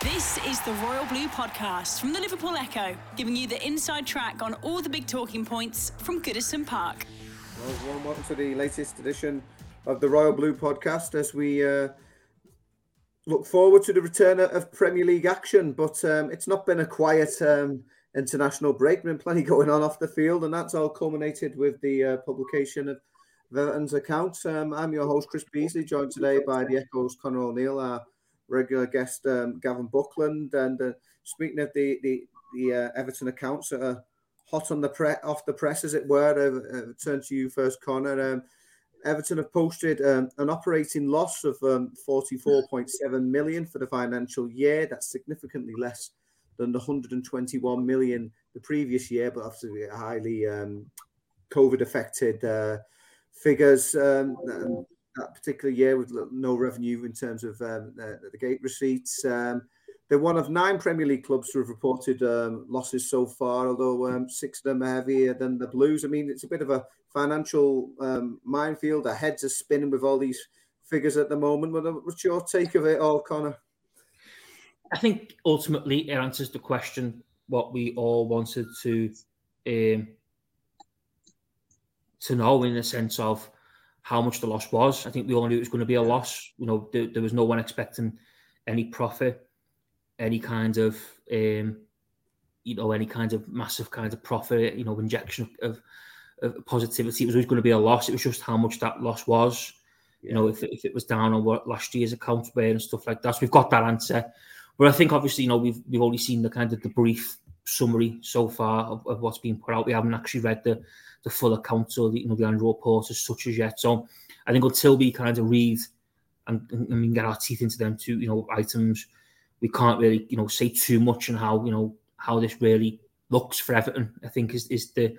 This is the Royal Blue Podcast from the Liverpool Echo, giving you the inside track on all the big talking points from Goodison Park. Well, welcome to the latest edition of the Royal Blue Podcast as we uh, look forward to the return of Premier League action. But um, it's not been a quiet um, international break. There's been plenty going on off the field, and that's all culminated with the uh, publication of Everton's accounts. Um, I'm your host, Chris Beesley, joined today by the Echo's Connor O'Neill, regular guest um, Gavin Buckland. And uh, speaking of the the, the uh, Everton accounts that are hot on the pre- off the press, as it were, I uh, turn to you first, Connor. Um, Everton have posted um, an operating loss of um, 44.7 million for the financial year. That's significantly less than the 121 million the previous year, but obviously highly um, COVID affected uh, figures. Um, that particular year with no revenue in terms of um, the, the, gate receipts. Um, they're one of nine Premier League clubs to have reported um, losses so far, although um, six of them are heavier than the Blues. I mean, it's a bit of a financial um, minefield. Our heads are spinning with all these figures at the moment. What's your take of it all, Connor? I think ultimately it answers the question what we all wanted to um, to know in the sense of how much the loss was. I think we all knew it was going to be a loss. You know, there, there was no one expecting any profit, any kind of, um, you know, any kind of massive kind of profit, you know, injection of, of positivity. It was always going to be a loss. It was just how much that loss was. Yeah. You know, if, if it was down on what last year's accounts were and stuff like that. So we've got that answer. But I think obviously, you know, we've we've only seen the kind of the brief summary so far of, of what's been put out. We haven't actually read the the full accounts or the, you know the annual reports as such as yet. So I think until we kind of read and, and, get our teeth into them two you know items, we can't really you know say too much on how you know how this really looks for Everton. I think is is the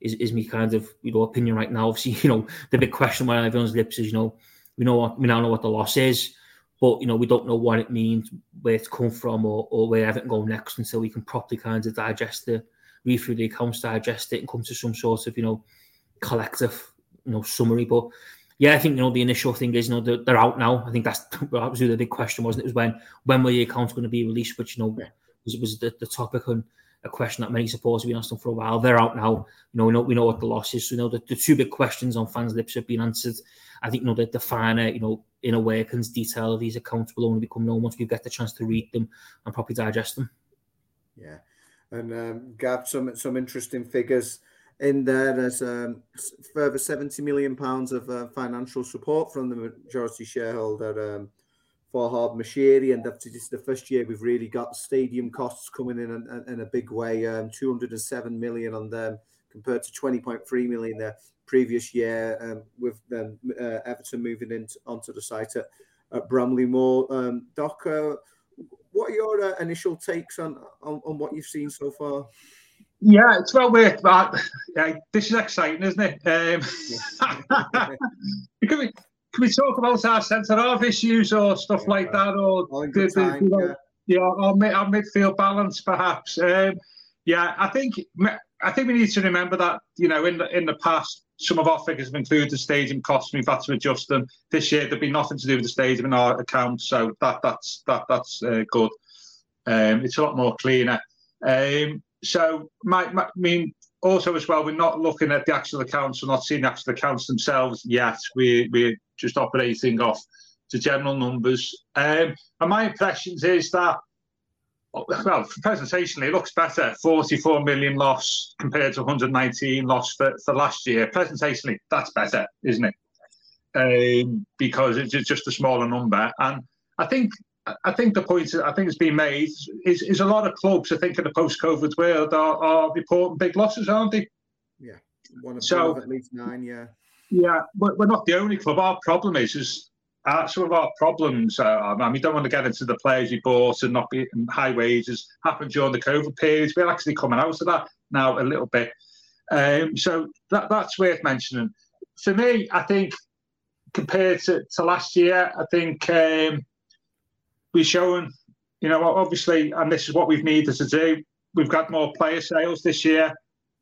is, is me kind of you know opinion right now. Obviously, you know the big question on everyone's lips is you know we know what we now know what the loss is, but you know we don't know what it means, where it's come from, or, or where Everton go next until we can properly kind of digest the read through the accounts, digest it, and come to some sort of you know collective you know summary. But yeah, I think you know the initial thing is you know they're, they're out now. I think that's that was the big question, wasn't it? was when when were the accounts going to be released? Which you know was it was the, the topic and a question that many supporters have been asking for a while. They're out now. You know, we know we know what the loss is. So, you know, the, the two big questions on fans' lips have been answered. I think you know the, the finer, you know, inner workings detail of these accounts will only become known once we get the chance to read them and properly digest them. Yeah and um, Gav some some interesting figures in there. There's um, further 70 million pounds of uh, financial support from the majority shareholder um, Farhad Moshiri, and this is the first year we've really got stadium costs coming in in, in a big way. Um, 207 million on them compared to 20.3 million the previous year, um, with uh, Everton moving into onto the site at, at Bramley-Moore. Um, Doc, uh, what are your uh, initial takes on, on, on what you've seen so far? Yeah, it's well worth that. Yeah, this is exciting, isn't it? Um, can, we, can we talk about our centre half issues or stuff yeah, like that, or the, time, the, yeah. yeah, our, mid, our midfield balance perhaps? Um, yeah, I think I think we need to remember that you know in the in the past some of our figures have included the stadium costs. We've had to adjust them. This year, there'll be nothing to do with the stadium in our account, so that that's that that's uh, good. Um, it's a lot more cleaner. Um, so, my, my, I mean, also as well, we're not looking at the actual accounts. We're not seeing the actual accounts themselves yet. We we're just operating off the general numbers. Um, and my impressions is that, well, presentationally, it looks better. 44 million loss compared to 119 loss for, for last year. Presentationally, that's better, isn't it? Um, because it's just a smaller number. And I think I think the point I think has been made is, is a lot of clubs, I think, in the post-COVID world are, are reporting big losses, aren't they? Yeah, one of, so, at least nine. Yeah, yeah, we're, we're not the only club. Our problem is is some of our problems. Uh, I mean, we don't want to get into the players we bought and not be high wages happened during the COVID period. We're actually coming out of that now a little bit. Um, so that that's worth mentioning. For me, I think compared to, to last year, I think. Um, we're showing, you know, obviously, and this is what we've needed to do. We've got more player sales this year.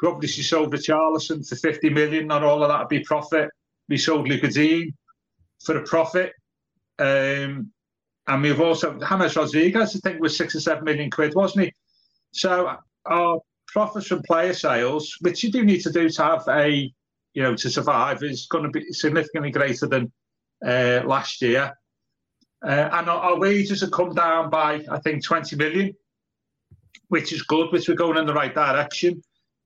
We obviously sold Richarlison for 50 million. Not all of that would be profit. We sold Lucas Digne for a profit. Um, and we've also, James Rodriguez, I think, was six or seven million quid, wasn't he? So our profits from player sales, which you do need to do to have a, you know, to survive, is going to be significantly greater than uh, last year. Uh, and our, our, wages have come down by, I think, 20 million, which is good, which we're going in the right direction.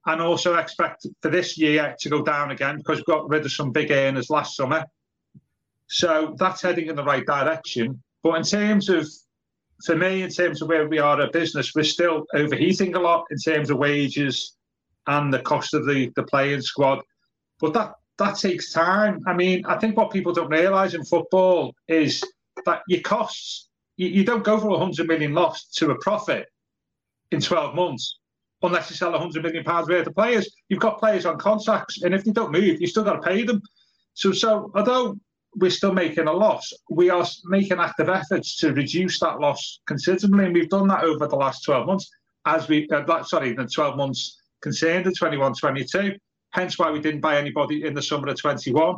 And also expect for this year to go down again because we got rid of some big earners last summer. So that's heading in the right direction. But in terms of, for me, in terms of where we are a business, we're still overheating a lot in terms of wages and the cost of the, the playing squad. But that that takes time. I mean, I think what people don't realise in football is that your costs, you, you don't go from a 100 million loss to a profit in 12 months unless you sell 100 million pounds worth of players. You've got players on contracts, and if they don't move, you still got to pay them. So, so although we're still making a loss, we are making active efforts to reduce that loss considerably, and we've done that over the last 12 months. As we, uh, sorry, the 12 months concerned the 21, 22. Hence why we didn't buy anybody in the summer of 21.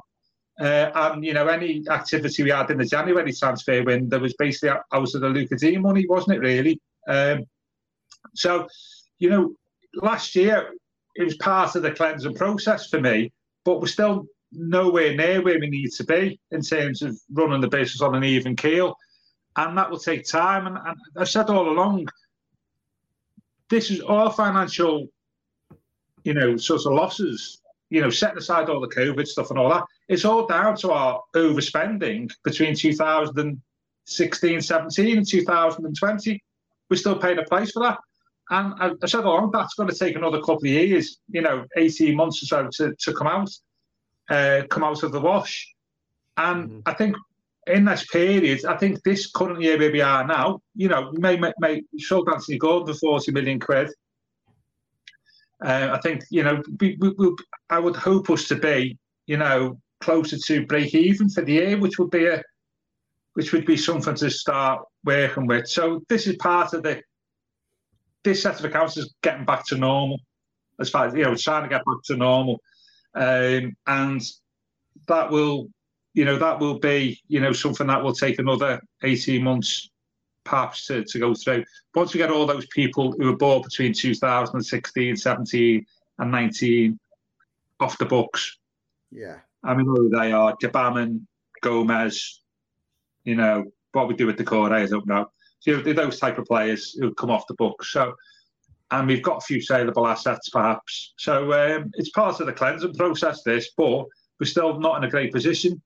Uh, and you know, any activity we had in the January transfer window was basically out of the Lucas Digne money, wasn't it? Really. Um, so, you know, last year it was part of the cleansing process for me, but we're still nowhere near where we need to be in terms of running the business on an even keel, and that will take time. And, and I said all along, this is all financial, you know, sort of losses you know, setting aside all the COVID stuff and all that, it's all down to our overspending between 2016, 17 and 2020. We're still paying a price for that. And I, I said along, that's going to take another couple of years, you know, 18 months or so to, to come out, uh, come out of the wash. And mm-hmm. I think in this period, I think this current year where we are now, you know, we may, may, may sold Anthony Gordon for 40 million quid. Uh, I think you know we, we, we, I would hope us to be you know closer to break even for the year, which would be a which would be something to start working with. So this is part of the this set of accounts is getting back to normal as far as you know trying to get back to normal, um, and that will you know that will be you know something that will take another eighteen months perhaps to, to go through. Once we get all those people who were bought between 2016, 17, and 19 off the books. Yeah. I mean, who they are Gbamin, Gomez, you know, what we do with the core, I don't know. So, you know, those type of players who come off the books. So, and we've got a few saleable assets, perhaps. So um, it's part of the cleansing process, this, but we're still not in a great position.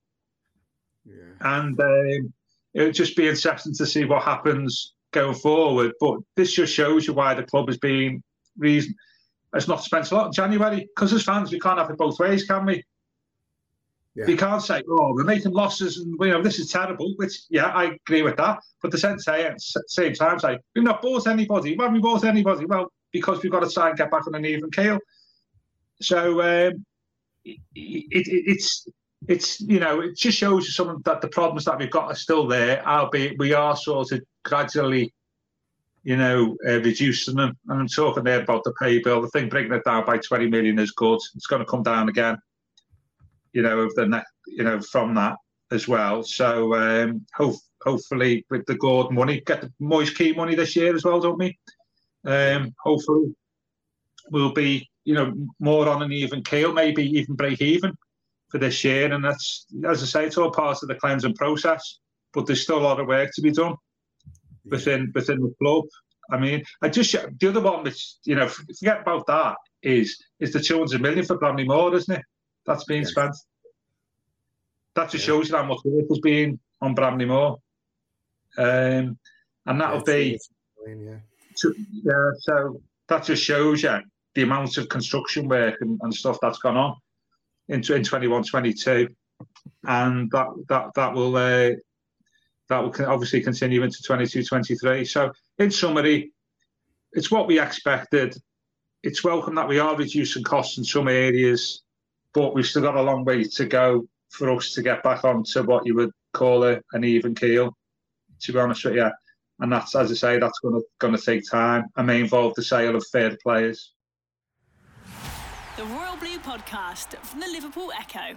Yeah. And um, it would just be interesting to see what happens going forward. But this just shows you why the club has been reason has not spent a lot in January. Because as fans, we can't have it both ways, can we? Yeah. We can't say, "Oh, we're making losses," and you know this is terrible. Which, yeah, I agree with that. But the sense at the same time, say we've not bought anybody. Why have we bought anybody? Well, because we've got to try and get back on an even keel. So um, it, it, it's it's you know it just shows you some that the problems that we've got are still there, albeit we are sort of gradually, you know, uh, reducing them. And I'm talking there about the pay bill. The thing bringing it down by 20 million is good. It's going to come down again, you know, of the next, you know, from that as well. So um, hope, hopefully with the Gordon money, get the Moise Kean money this year as well, don't we? Um, hopefully we'll be, you know, more on an even keel, maybe even break even for this year. And that's, as I say, it's all part of the cleansing process. but there's still a lot of work to be done within within the club. I mean, I just the other one which you know forget about that is is the 200 million for Bramley-Moore, isn't it? That's being yes. spent. That just yeah. shows you how much work has been on Bramley-Moore, um, and that'll be yeah. To, yeah. So that just shows you the amount of construction work and, and stuff that's gone on in, in 21, 22. and that that that will uh, that will obviously continue into 22, 23. So in summary, it's what we expected. It's welcome that we are reducing costs in some areas, but we've still got a long way to go for us to get back onto what you would call a, an even keel. To be honest with you, and that's as I say, that's going to going to take time and may involve the sale of third players. The Royal Blue Podcast from the Liverpool Echo.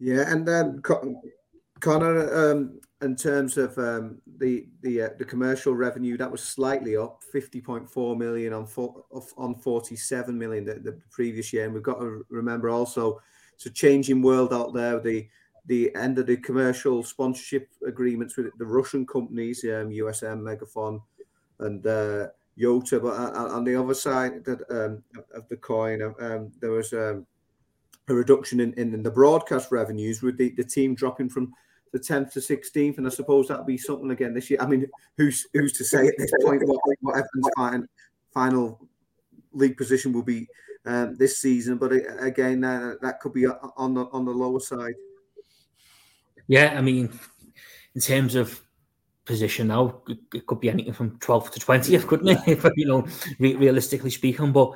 Yeah, and then Connor, um, in terms of um, the the uh, the commercial revenue, that was slightly up, fifty point four million on four, on forty seven million the, the previous year, and we've got to remember also it's a changing world out there. The the end of the commercial sponsorship agreements with the Russian companies, um, USM, Megafon, and uh, Yota. But uh, on the other side um, of the coin, um, there was um, a reduction in, in, the broadcast revenues with the, the team dropping from the 10th to 16th. And I suppose that'll be something again this year. I mean, who's who's to say at this point what, what Everton's final, final league position will be um, this season? But again, uh, that could be on the on the lower side. Yeah, I mean, in terms of position now, it could be anything from 12th to 20th, couldn't it? If, you know, realistically speaking. But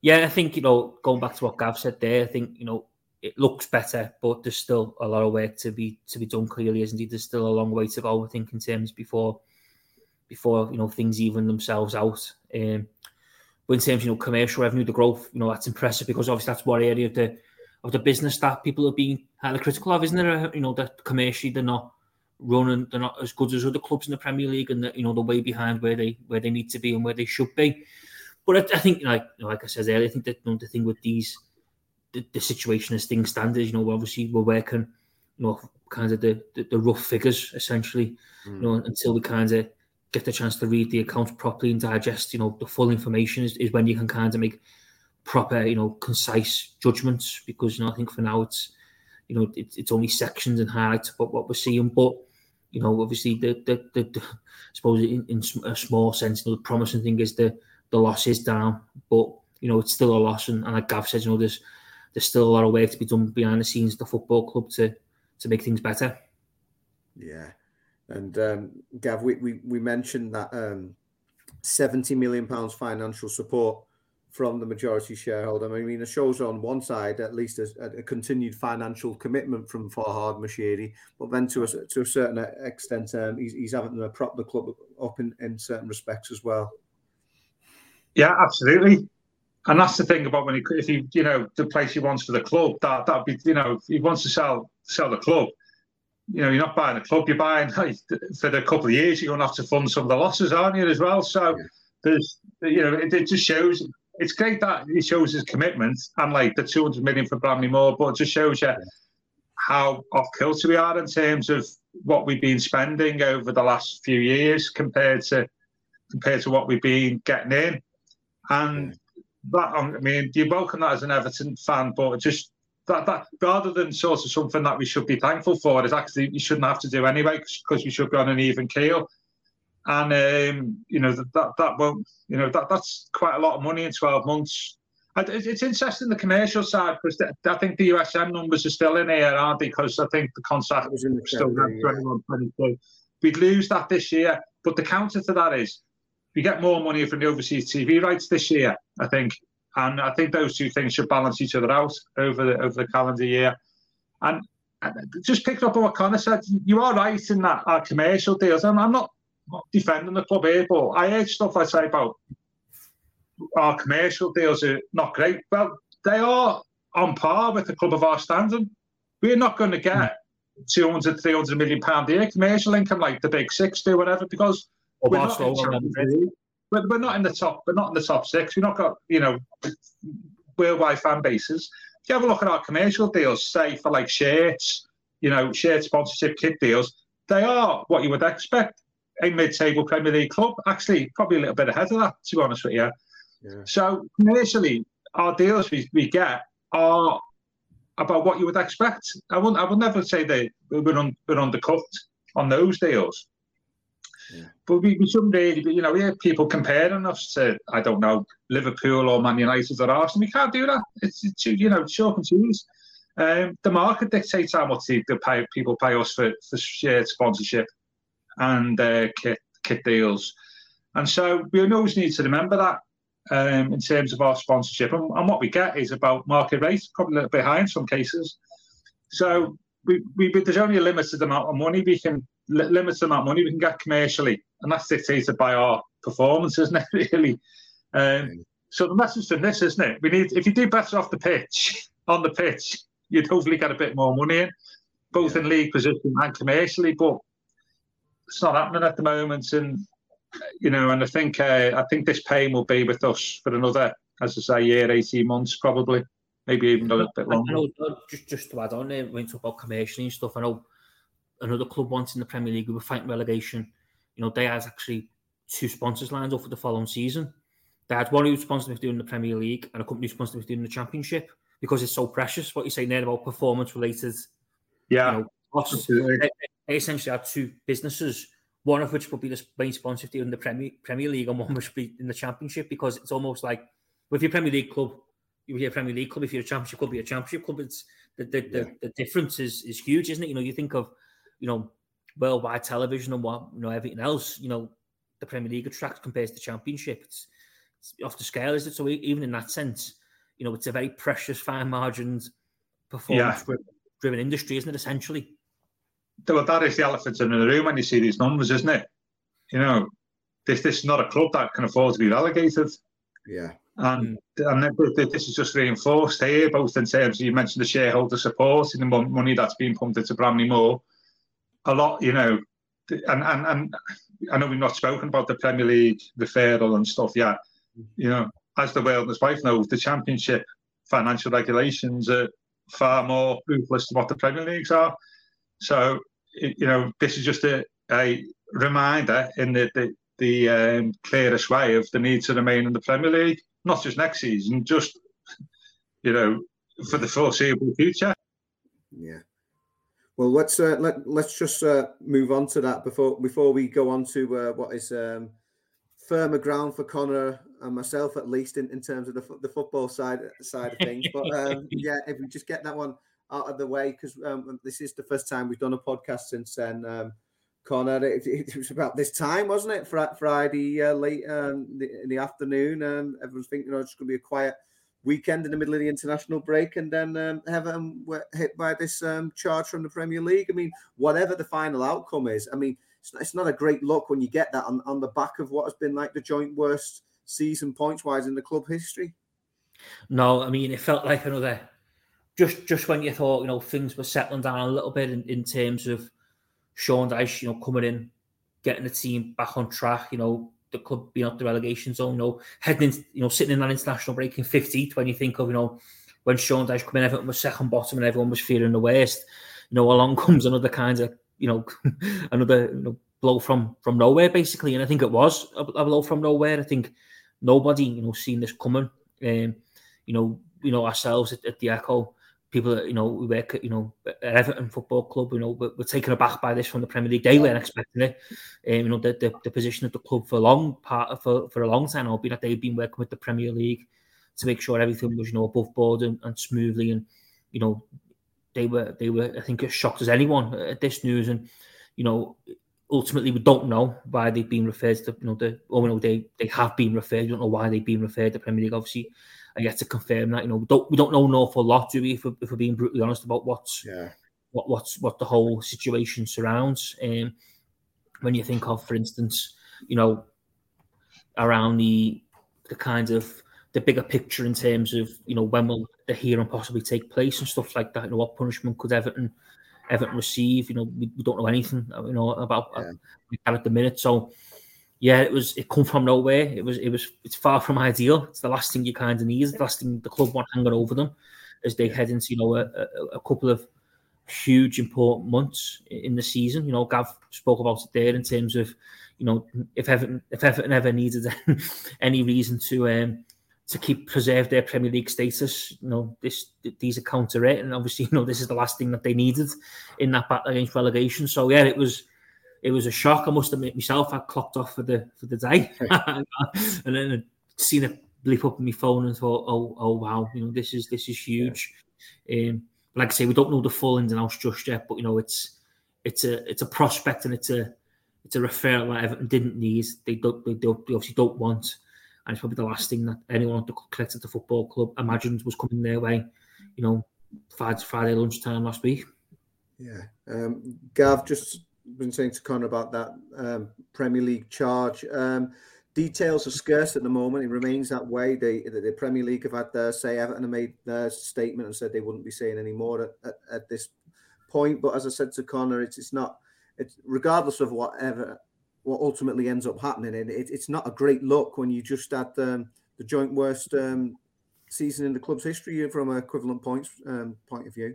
yeah, I think you know, going back to what Gav said there, I think you know it looks better, but there's still a lot of work to be to be done. Clearly, isn't it? There's still a long way to go. I think in terms before before you know things even themselves out. Um, but in terms, you know, commercial revenue, the growth, you know, that's impressive because obviously that's one area of the of the business that people are being highly critical of, isn't there? You know, that commercially they're not running, they're not as good as other clubs in the Premier League, and that you know they're way behind where they where they need to be and where they should be. But I, I think, like like I said earlier, I think that you know, the thing with these, the, the situation as things stand is, you know, obviously we're working, you know, kind of the, the, the rough figures essentially, mm. you know, until we kind of get the chance to read the accounts properly and digest, you know, the full information is, is when you can kind of make proper, you know, concise judgments. Because you know, I think for now it's, you know, it, it's only sections and highlights of what, what we're seeing, but you know, obviously the the, the, the I suppose in, in a small sense, you know, the promising thing is the the loss is down, but you know it's still a loss. And, and like Gav says, you know, there's there's still a lot of work to be done behind the scenes the football club to to make things better. Yeah, and um, Gav, we, we we mentioned that um, seventy million pounds financial support from the majority shareholder. I mean, it shows on one side at least a, a continued financial commitment from Farhad Moshiri, but then to a, to a certain extent, um, he's, he's having to prop the club up in, in certain respects as well. Yeah, absolutely. And that's the thing about when he, if he, you know, the place he wants for the club, that that be, you know, if he wants to sell sell the club, you know, you're not buying a club, you're buying like, for the couple of years, you're going to have to fund some of the losses, aren't you, as well? So yeah. there's, you know, it, it, just shows. It's great that he shows his commitment and like the 200 million for Bramley-Moore, but it just shows you yeah. how off kilter we are in terms of what we've been spending over the last few years compared to compared to what we've been getting in. And that, I mean, you welcome that as an Everton fan, but just that, that rather than sort of something that we should be thankful for, is actually you shouldn't have to do anyway because we should be on an even keel. And um, you know that, that that won't, you know that that's quite a lot of money in twelve months. It's interesting the commercial side because I think the USM numbers are still in here, aren't they? Because I think the contract the still yeah. 21, 22. We'd lose that this year, but the counter to that is we get more money from the overseas TV rights this year, I think, and I think those two things should balance each other out over the over the calendar year. And just picked up on what Connor said. You are right in that our commercial deals. I'm, I'm not, not defending the club here, but I heard stuff I say about our commercial deals are not great. Well, they are on par with the club of our standard. We're not going to get hmm. 200, 300 million pound a year commercial income like the big six do, whatever, because we're not, we're, we're not in the top. We're not in the top six. We've not got you know worldwide fan bases. If you have a look at our commercial deals, say for like shirts, you know, shirt sponsorship kit deals, they are what you would expect a mid-table Premier League club. Actually, probably a little bit ahead of that, to be honest with you. Yeah. So commercially, our deals we, we get are about what you would expect. I wouldn't I would never say they we're, we're undercut on those deals. But we, we shouldn't really, you know, we have people comparing us to, I don't know, Liverpool or Man United or Arsenal. We can't do that. It's, it's you know, chalk and cheese. Um, the market dictates how much the, pay, people pay us for, for shared sponsorship and uh, kit, kit deals. And so we always need to remember that um, in terms of our sponsorship. And, and, what we get is about market rate, probably a little in some cases. So we, we, there's only a limited amount of money we can limited amount of money we can get commercially, and that's dictated by our performance, isn't it? Really. Um, so the message from this, isn't it? We need if you do better off the pitch on the pitch, you'd hopefully get a bit more money in, both yeah. in league position and commercially. But it's not happening at the moment, and you know, and I think uh, I think this pain will be with us for another, as I say, year, eighteen months probably, maybe even a little bit longer. Know, just just to add on there, when you talk about commercially and stuff, I know another club once in the Premier League who were fighting relegation. You know, they had actually two sponsors lined up for the following season. They had one who was responsible for doing the Premier League and a company responsible for doing the Championship because it's so precious. What you're saying there about performance related, yeah, you know, costs. They, they essentially had two businesses one of which would be the main sponsor in the Premier Premier League, and one which would be in the Championship, because it's almost like with your Premier League club, you're a Premier League club. If you're a Championship club, you're a Championship club. It's the the, yeah. the, the, difference is is huge, isn't it? You know, you think of you know worldwide television and what you know everything else. You know, the Premier League attracts compared to the Championship. It's, it's off the scale, is it? So even in that sense, you know, it's a very precious, fine margins, performance yeah. driven industry, isn't it? Essentially well, that is the elephant in the room when you see these numbers, isn't it? You know, this this is not a club that can afford to be relegated. Yeah. And hmm. and this is just reinforced here, both in terms of, you mentioned the shareholder support and the money that's being pumped into Bramley Moore. A lot, you know, and, and and I know we've not spoken about the Premier League referral and stuff yet. You know, as the world and his wife knows, the Championship financial regulations are far more ruthless than what the Premier Leagues are. So you know, this is just a, a reminder in the the, the um, clearest way of the need to remain in the Premier League, not just next season, just you know, for the foreseeable future. Yeah. Well, let's uh, let let's just uh, move on to that before before we go on to uh, what is um, firmer ground for Connor and myself, at least in, in terms of the the football side side of things. But um, yeah, if we just get that one out of the way because um, this is the first time we've done a podcast since then. Um, Connor, it, it, was about this time, wasn't it? Fr- Friday uh, late um, the, in the afternoon. Um, everyone's thinking, oh, it's going to be a quiet weekend in the middle of the international break, and then um, Everton were hit by this um, charge from the Premier League. I mean, whatever the final outcome is, I mean, it's, it's not a great look when you get that on, on the back of what has been like the joint worst season points wise in the club history. No, I mean, it felt like another just just when you thought you know things were settling down a little bit in, in terms of Sean Dyche, you know, coming in, getting the team back on track, you know, the club being up the relegation zone, you know, heading, in, you know, sitting in that international break in 50th when you think of, you know, when Sean Dyche came in, everyone was second bottom and everyone was fearing the worst. You know, along comes another kind of, you know, another you know, blow from from nowhere, basically. And I think it was a, a blow from nowhere. I think nobody, you know, seen this coming. Um, you know, you know, ourselves at, at the Echo, people that you know we work at you know at Everton Football Club, you know, we're, we're taken aback by this from the Premier League. They weren't expecting it. Um, you know, the, the, the position of the club for a long part for, for a long time, or be that they've been working with the Premier League to make sure everything was you know above board and, and smoothly, and you know they were they were I think as shocked as anyone at this news, and you know ultimately we don't know why they've been referred to. You know, the oh no, they they have been referred. We don't know why they've been referred to Premier League. Obviously, I get to confirm that. You know, we don't we don't know an awful lot, do we? If we're, if we're being brutally honest about what's yeah. what what's what the whole situation surrounds. Um, when you think of, for instance, you know, around the the kind of the bigger picture in terms of you know when will the hearing possibly take place and stuff like that. You know, what punishment could Everton Everton receive? You know, we, we don't know anything you know about yeah. uh, at the minute. So yeah, it was it come from nowhere. It was it was it's far from ideal. It's the last thing you kind of need. It's the last thing the club want hanging over them as they head into you know a, a, a couple of huge important months in the season. You know, Gav spoke about it there in terms of you know if Everton if Everton ever needed any reason to um to keep preserve their Premier League status. You know, this these are counter it, and obviously, you know, this is the last thing that they needed in that battle against relegation. So yeah, it was it was a shock. I must admit myself, I clocked off for the for the day, and then seen it bleep up on my phone and thought, oh oh wow, you know, this is this is huge. Yeah. Um, like I say, we don't know the full ins and outs just yet, but you know, it's it's a it's a prospect and it's a it's a referral that Everton didn't need. They don't they, don't, they obviously don't want and it's probably the last thing that anyone at the collected the football club imagined was coming their way. You know, Friday, Friday lunchtime last week. Yeah, um, Gav just been saying to Connor about that um, Premier League charge. Um, details are scarce at the moment. It remains that way. They, the, the Premier League have had their say. Everton have made their statement and said they wouldn't be saying any more at, at, at this point. But as I said to Connor, it's, it's not. It's regardless of whatever what ultimately ends up happening. And it, it's not a great look when you just had um, the joint worst um, season in the club's history from an equivalent points um, point of view.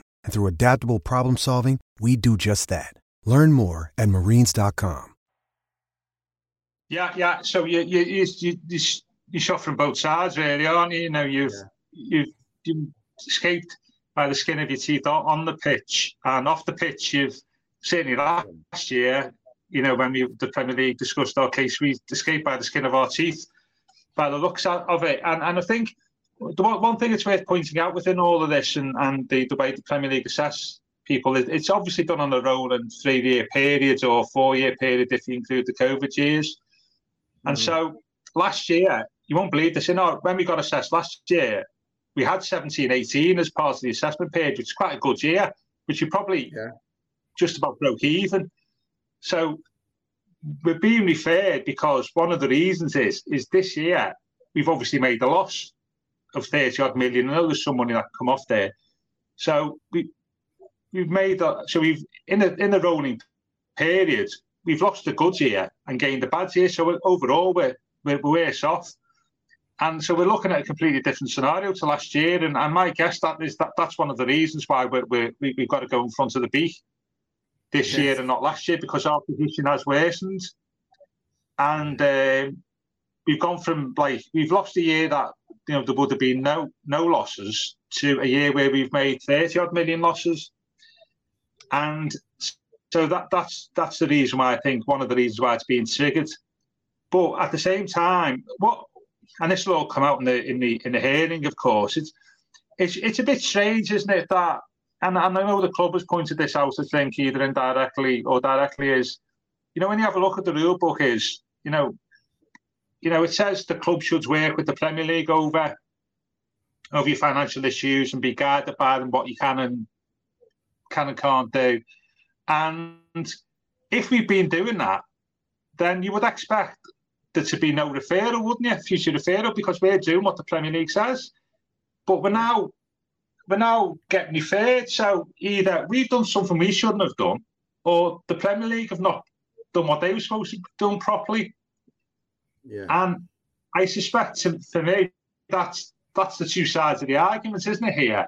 And through adaptable problem solving, we do just that. Learn more at marines.com. Yeah, yeah. So you you you you, you shot from both sides, really, aren't you? You know, you've yeah. you've, you've escaped by the skin of your teeth on the pitch, and off the pitch, you've certainly last year, you know, when we the Premier League discussed our case, we escaped by the skin of our teeth by the looks of it. And and I think the one, one thing that's worth pointing out within all of this and, and the, the way the Premier League assess people, it's obviously done on a rolling three year period or four year period if you include the COVID years. And mm. so last year, you won't believe this, in our when we got assessed last year, we had 17 18 as part of the assessment period, which is quite a good year, which you probably yeah just about broke even. So we're being referred because one of the reasons is is this year we've obviously made a loss of 30 odd million. I know there's some money that come off there. So we we've made that so we've in the in the rolling period, we've lost the good year and gained the bad year. So overall we're we're, we're worse off. And so we're looking at a completely different scenario to last year. And, and my guess that is that that's one of the reasons why we're, we're, we, have got to go in front of the beak this yes. year and not last year because our position has worsened. And um, we've gone from like we've lost a year that you know there would have been no no losses to a year where we've made 30 odd million losses. And so that that's that's the reason why I think one of the reasons why it's being triggered. But at the same time, what and this will all come out in the in the in the hearing, of course. It's it's it's a bit strange, isn't it, that and, and I know the club has pointed this out, I think, either indirectly or directly, is, you know, when you have a look at the rule book is, you know, you know, it says the club should work with the Premier League over over your financial issues and be guided by them what you can and can and can't do. And if we've been doing that, then you would expect there to be no referral, wouldn't you? Future referral, because we're doing what the Premier League says. But we're now we're now getting referred. So either we've done something we shouldn't have done, or the Premier League have not done what they were supposed to have done properly. Yeah. And I suspect to, for me, that's that's the two sides of the argument, isn't it? Here,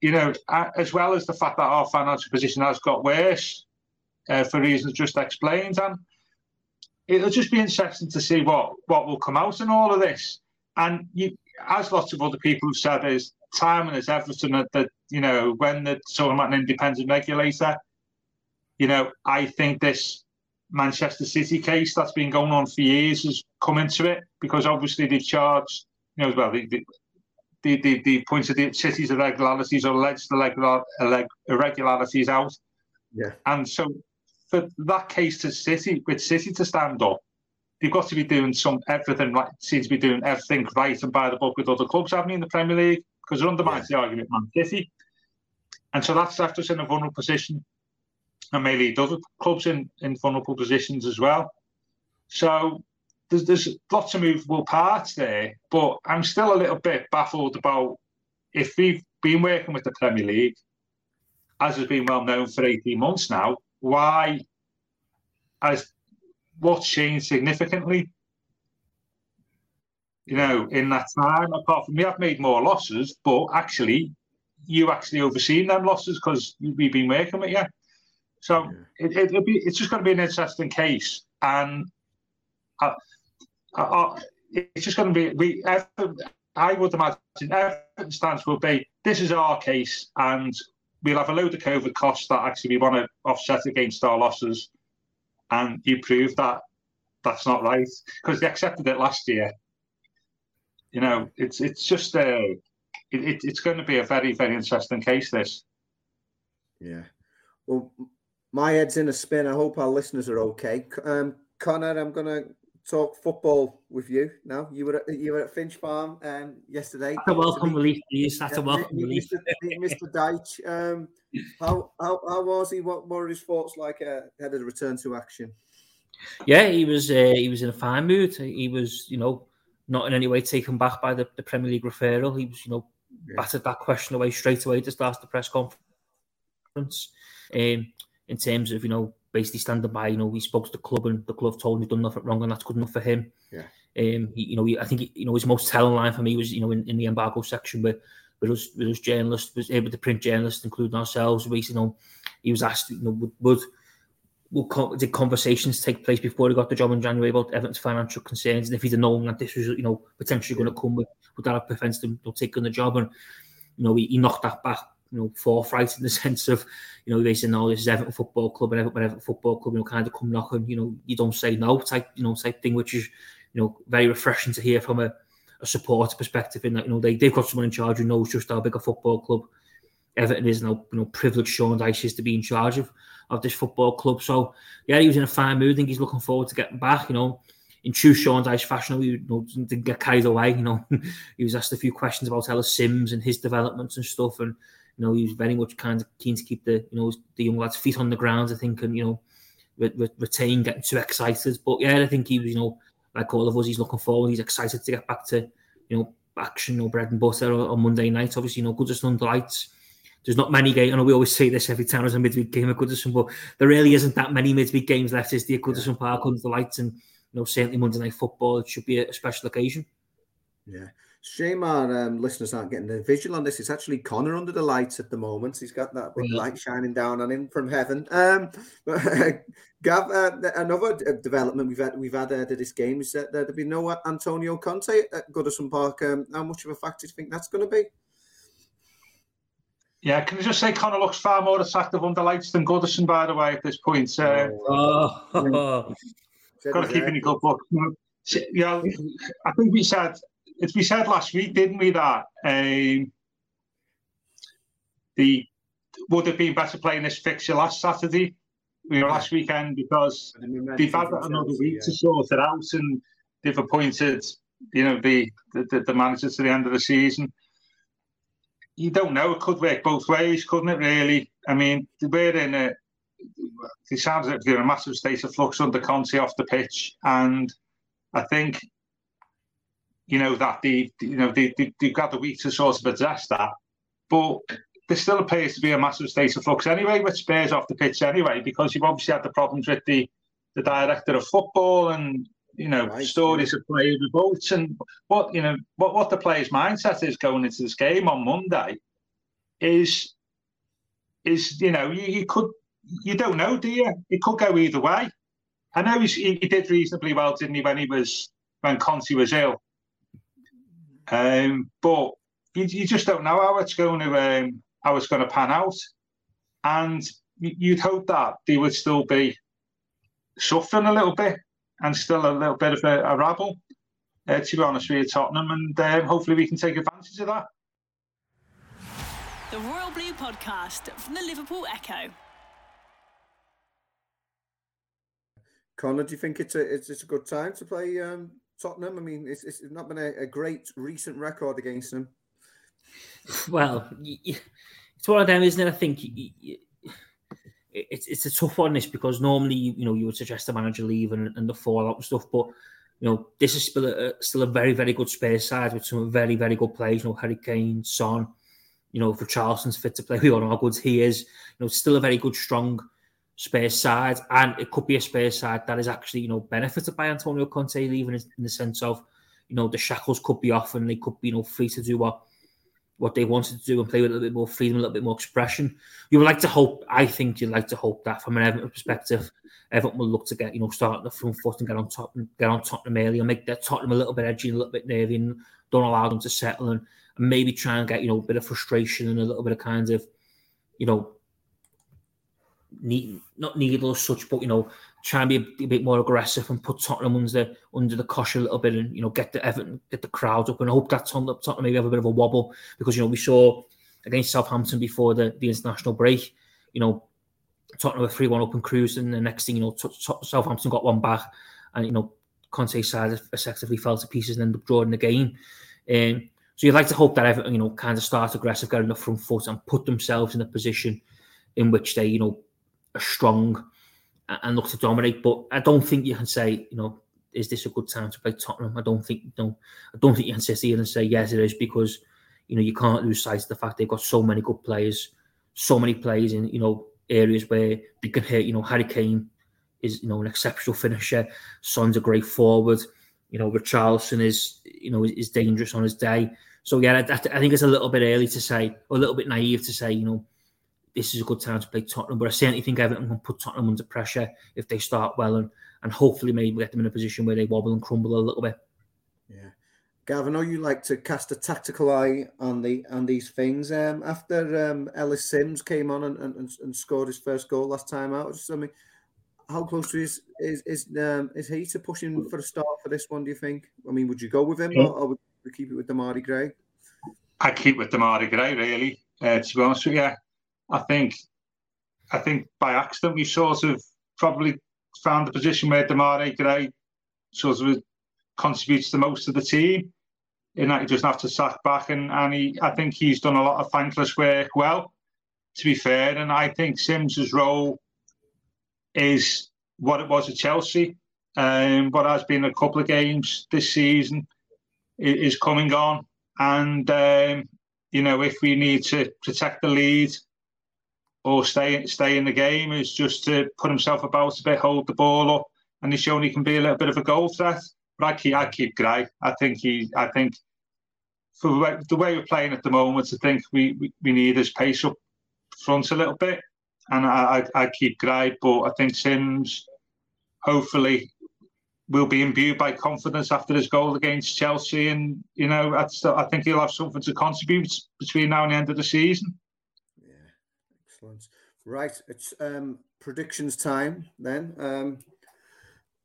you know, as well as the fact that our financial position has got worse uh, for reasons just explained, and it'll just be interesting to see what what will come out in all of this. And you, as lots of other people have said, is timing is everything. That, that you know, when they're talking about an independent regulator, you know, I think this Manchester City case that's been going on for years has come into it because obviously they charged, you know, as well, the, the, the, the points of the City's irregularities or alleged irregularities out. Yeah. And so for that case to City, with City to stand up, they've got to be doing some everything right, seems to be doing everything right and by the book with other clubs, haven't in the Premier League? Because it undermines yeah. the argument, Man City. And so that's left us in a vulnerable position and may lead other clubs in, in vulnerable positions as well. So there's, there's lots of movable parts there, but I'm still a little bit baffled about if we've been working with the Premier League, as has been well known for 18 months now, why has what's changed significantly? You know, in that time, apart from me, I've made more losses, but actually, you actually overseen them losses because we've been working with you. So yeah. it, will be, it's just going to be an interesting case, and I, I, I, it's just going to be we. I would imagine every stance will be this is our case, and we'll have a load of COVID costs that actually we want to offset against our losses, and you prove that that's not right because they accepted it last year. You know, it's it's just a uh, it, it's going to be a very very interesting case. This. Yeah. Well, my head's in a spin. I hope our listeners are okay. Um, Connor, I'm going to talk football with you now. You were at, you were at Finch Farm um, yesterday. That's a welcome relief, please. That's a welcome relief. Mr. Dyche, um, how, how how was he? What were his thoughts like uh, ahead of the return to action? Yeah, he was uh, he was in a fine mood. He was, you know, not in any way taken back by the, the Premier League referral. He was, you know, yeah. battered that question away straight away just start the press conference. Um, in terms of you know basically standing by. You know, he spoke to the club and the club told him he'd done nothing wrong and that's good enough for him. Yeah. Um, he, you know, he, I think you know his most telling line for me was you know in, in the embargo section where with us, with us journalists, was able to print journalists, including ourselves. We, you know, he was asked, you know, would, would would did conversations take place before he got the job in January about Everton's financial concerns, and if he'd have known that this was, you know, potentially going to come, with, would that have prevented him from taking the job? And you know, he, he knocked that back you know, forthright in the sense of, you know, they say, no, this is Everton Football Club and Everton, Everton Football Club, you know, kind of come knocking, you know, you don't say no type, you know, type thing, which is, you know, very refreshing to hear from a, a supporter perspective in that, you know, they, they've got someone in charge who knows just how big a football club Everton is now, you know, privileged Sean Dyche is to be in charge of, of this football club. So, yeah, he was in a fine mood. I think he's looking forward to getting back, you know, in true Sean Dyche fashion, he you know, didn't get carried away. You know, he was asked a few questions about Ellis Sims and his developments and stuff, and you know, he was very much kind of keen to keep the, you know, the young lads' feet on the ground, I think, and, you know, re- re- retain, getting too excited. But yeah, I think he was, you know, like all of us, he's looking forward. He's excited to get back to, you know, action or bread and butter on Monday night. Obviously, you know, Goodison under lights. There's not many games. I know we always say this every time there's a midweek game at Goodison, but there really isn't that many midweek games left. Is the Goodison Park under the lights, and you know, certainly Monday night football. It should be a special occasion. Yeah. Shame our um, listeners aren't getting the visual on this. It's actually Connor under the lights at the moment. He's got that yeah. light shining down on him from heaven. Um, but, uh, Gav, uh, another development we've had we've had uh, to this game is that there'll be no Antonio Conte at Goodison Park. Um, how much of a factor do you think that's going to be? Yeah, can I just say Connor looks far more attractive under lights than Goodison, by the way, at this point. Uh, oh. got to keep in a good book. Yeah, I think we said as we said last week, didn't we, that um, the would have been better playing this fixture last Saturday, you know, last weekend because they've had another week yeah. to sort it out and they've appointed, you know, the, the the manager to the end of the season. You don't know; it could work both ways, couldn't it? Really, I mean, we're in a. It sounds like they're in a massive state of flux under Conte off the pitch, and I think you know, that they, you know, they, they, they've got the week to sort of address that. But there still appears to be a massive state of flux anyway, with Spurs off the pitch anyway, because you've obviously had the problems with the, the director of football and, you know, right. stories of player revolts and what, you know, what, what the player's mindset is going into this game on Monday is, is, you know, you, you could, you don't know, do you? It could go either way. I know he, he did reasonably well, didn't he, when he was, when Conte was ill. Um, but you, you just don't know how it's going to um, how it's going to pan out, and you'd hope that they would still be suffering a little bit and still a little bit of a, a rabble. Uh, to be honest with you, Tottenham, and um, hopefully we can take advantage of that. The Royal Blue Podcast from the Liverpool Echo. Connor, do you think it's a it's, it's a good time to play um, Tottenham? I mean, it's, it's not been a, a great recent record against them. Well, it's one of them, isn't it? I think it's it's a tough one, this because normally you know you would suggest the manager leave and, and the fallout and stuff, but you know this is still a, still a very very good Spurs side with some very very good players. You know, Harry Kane, Son. You know, for Richarlison's fit to play, we all know how good he is. You know, still a very good strong Spurs side, and it could be a Spurs side that is actually you know benefited by Antonio Conte leaving in the sense of you know the shackles could be off and they could be you know free to do what what they wanted to do and play with a little bit more freedom, a little bit more expression. You would like to hope, I think you'd like to hope that from an Everton perspective, Everton will look to get, you know, start the front foot and get on top and get on Tottenham early and make their Tottenham a little bit edgy and a little bit nervy and don't allow them to settle and, and maybe try and get, you know, a bit of frustration and a little bit of kind of, you know, need not needle such, but you know, try and be a, a, bit more aggressive and put Tottenham under the under the cosh a little bit, and you know, get the Everton, get the crowd up, and hope that Tottenham, Tottenham maybe have a bit of a wobble because you know we saw against Southampton before the, the international break, you know, Tottenham were three one up and cruising, and the next thing you know, t- t- Southampton got one back, and you know, Conte's side effectively fell to pieces and ended up drawing the game. Um, so you'd like to hope that Everton, you know, kind of start aggressive, get the front foot, and put themselves in a position in which they, you know, are strong and look to dominate. But I don't think you can say, you know, is this a good time to play Tottenham? I don't think no, I don't think you can sit here and say yes, it is because you know you can't lose sight of the fact they've got so many good players, so many players in you know areas where they can hit. You know, Harry Kane is you know an exceptional finisher. Son's a great forward. You know, Richarlison is you know is dangerous on his day. So yeah, I, I think it's a little bit early to say, or a little bit naive to say, you know, this is a good time to play Tottenham. But I certainly think Everton can put Tottenham under pressure if they start well and, and hopefully maybe get them in a position where they wobble and crumble a little bit. Yeah. Gav, I know you like to cast a tactical eye on the on these things. Um, after um, Ellis Simms came on and, and, and scored his first goal last time out, just I mean, how close is is is um, is he to pushing for a start for this one? Do you think? I mean, would you go with him or, or would you keep it with Demarai Gray? I keep with Demarai Gray, really. Uh, to be honest with you, I think I think by accident we sort of probably found the position where Demarai Gray sort of contributes the most to the team. In that he doesn't have to sack back, and, and he, I think he's done a lot of thankless work well, to be fair. And I think Simms's role is what it was at Chelsea, um, what has been a couple of games this season is coming on. And, um, you know, if we need to protect the lead or stay stay in the game is just to put himself about a bit, hold the ball up, and he's shown he can be a little bit of a goal threat. But I keep I keep Gray. I think he I think for the way, we're playing at the moment, I think we, we, we need his pace up front a little bit, and I I, I keep Gray. But I think Simms hopefully will be imbued by confidence after his goal against Chelsea, and you know I, I think he'll have something to contribute between now and the end of the season. Excellent. Right, it's um, predictions time then. Um,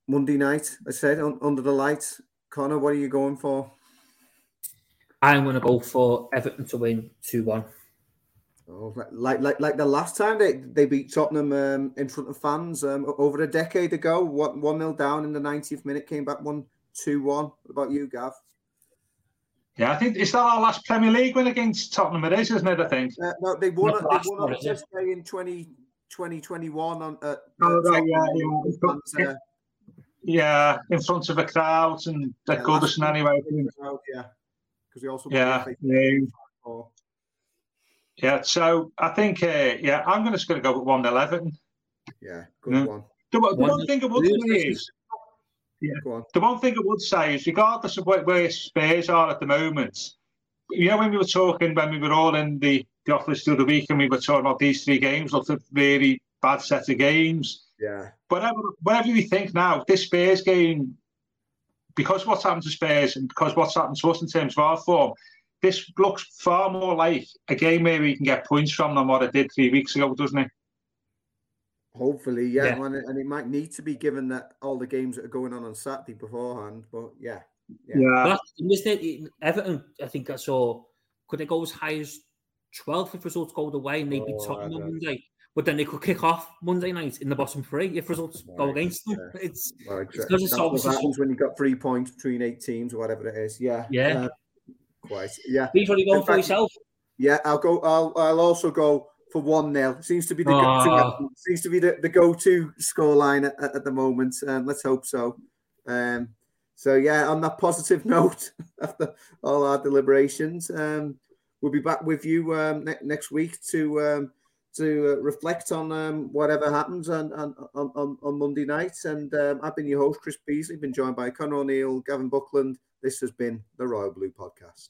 Monday night, I said, un- under the lights. Connor, what are you going for? I'm going to go for Everton to win 2 1. Oh, like like like the last time they, they beat Tottenham um, in front of fans um, over a decade ago, one one nil down in the 90th minute, came back one two one. What about you, Gav? Yeah, I think is that our last Premier League win against Tottenham? It is, isn't it? I think. Uh, no, they won. Not they won on Test Day in 20, 2021 on. Uh, oh, right, yeah, yeah. uh, yeah, in front of a crowd and at yeah, Goodison anyway. Crowd, yeah, because we also. Yeah. Yeah. yeah. So I think, uh, yeah, I'm just going to go with one eleven. Yeah, good yeah. one. The, the one, one thing I would is yeah. The one thing I would say is, regardless of where, Spurs are at the moment, you know, when we were talking, when we were all in the, the office the other week and we were talking about these three games, looked at really bad set of games. Yeah. Whatever, whatever we think now, this Spurs game, because what's happened to Spurs and because what's happened to us in terms of our form, this looks far more like a game where we can get points from than what it did three weeks ago, doesn't it? Hopefully, yeah, yeah. And, and, it might need to be given that all the games that are going on on Saturday beforehand. But yeah, yeah. yeah. Everton, I think I saw. Could it go as high as twelve if results go the way and they'd be oh, Tottenham on Monday? But then they could kick off Monday night in the bottom three if results right. go against them. Yeah. It's, well, it's because it's what happens when you've got three points between eight teams or whatever it is. Yeah, yeah, uh, quite. Yeah, He's already going for yourself. Yeah, I'll go. I'll. I'll also go for one 0 Seems to be the oh. go-to, seems to be the, the go-to scoreline at, at the moment. Um, let's hope so. Um, so yeah, on that positive note, after all our deliberations, um, we'll be back with you um, ne- next week to um, to uh, reflect on um, whatever happens on, on, on, on Monday night. And um, I've been your host, Chris Beesley, been joined by Connor O'Neill, Gavin Buckland. This has been the Royal Blue Podcast.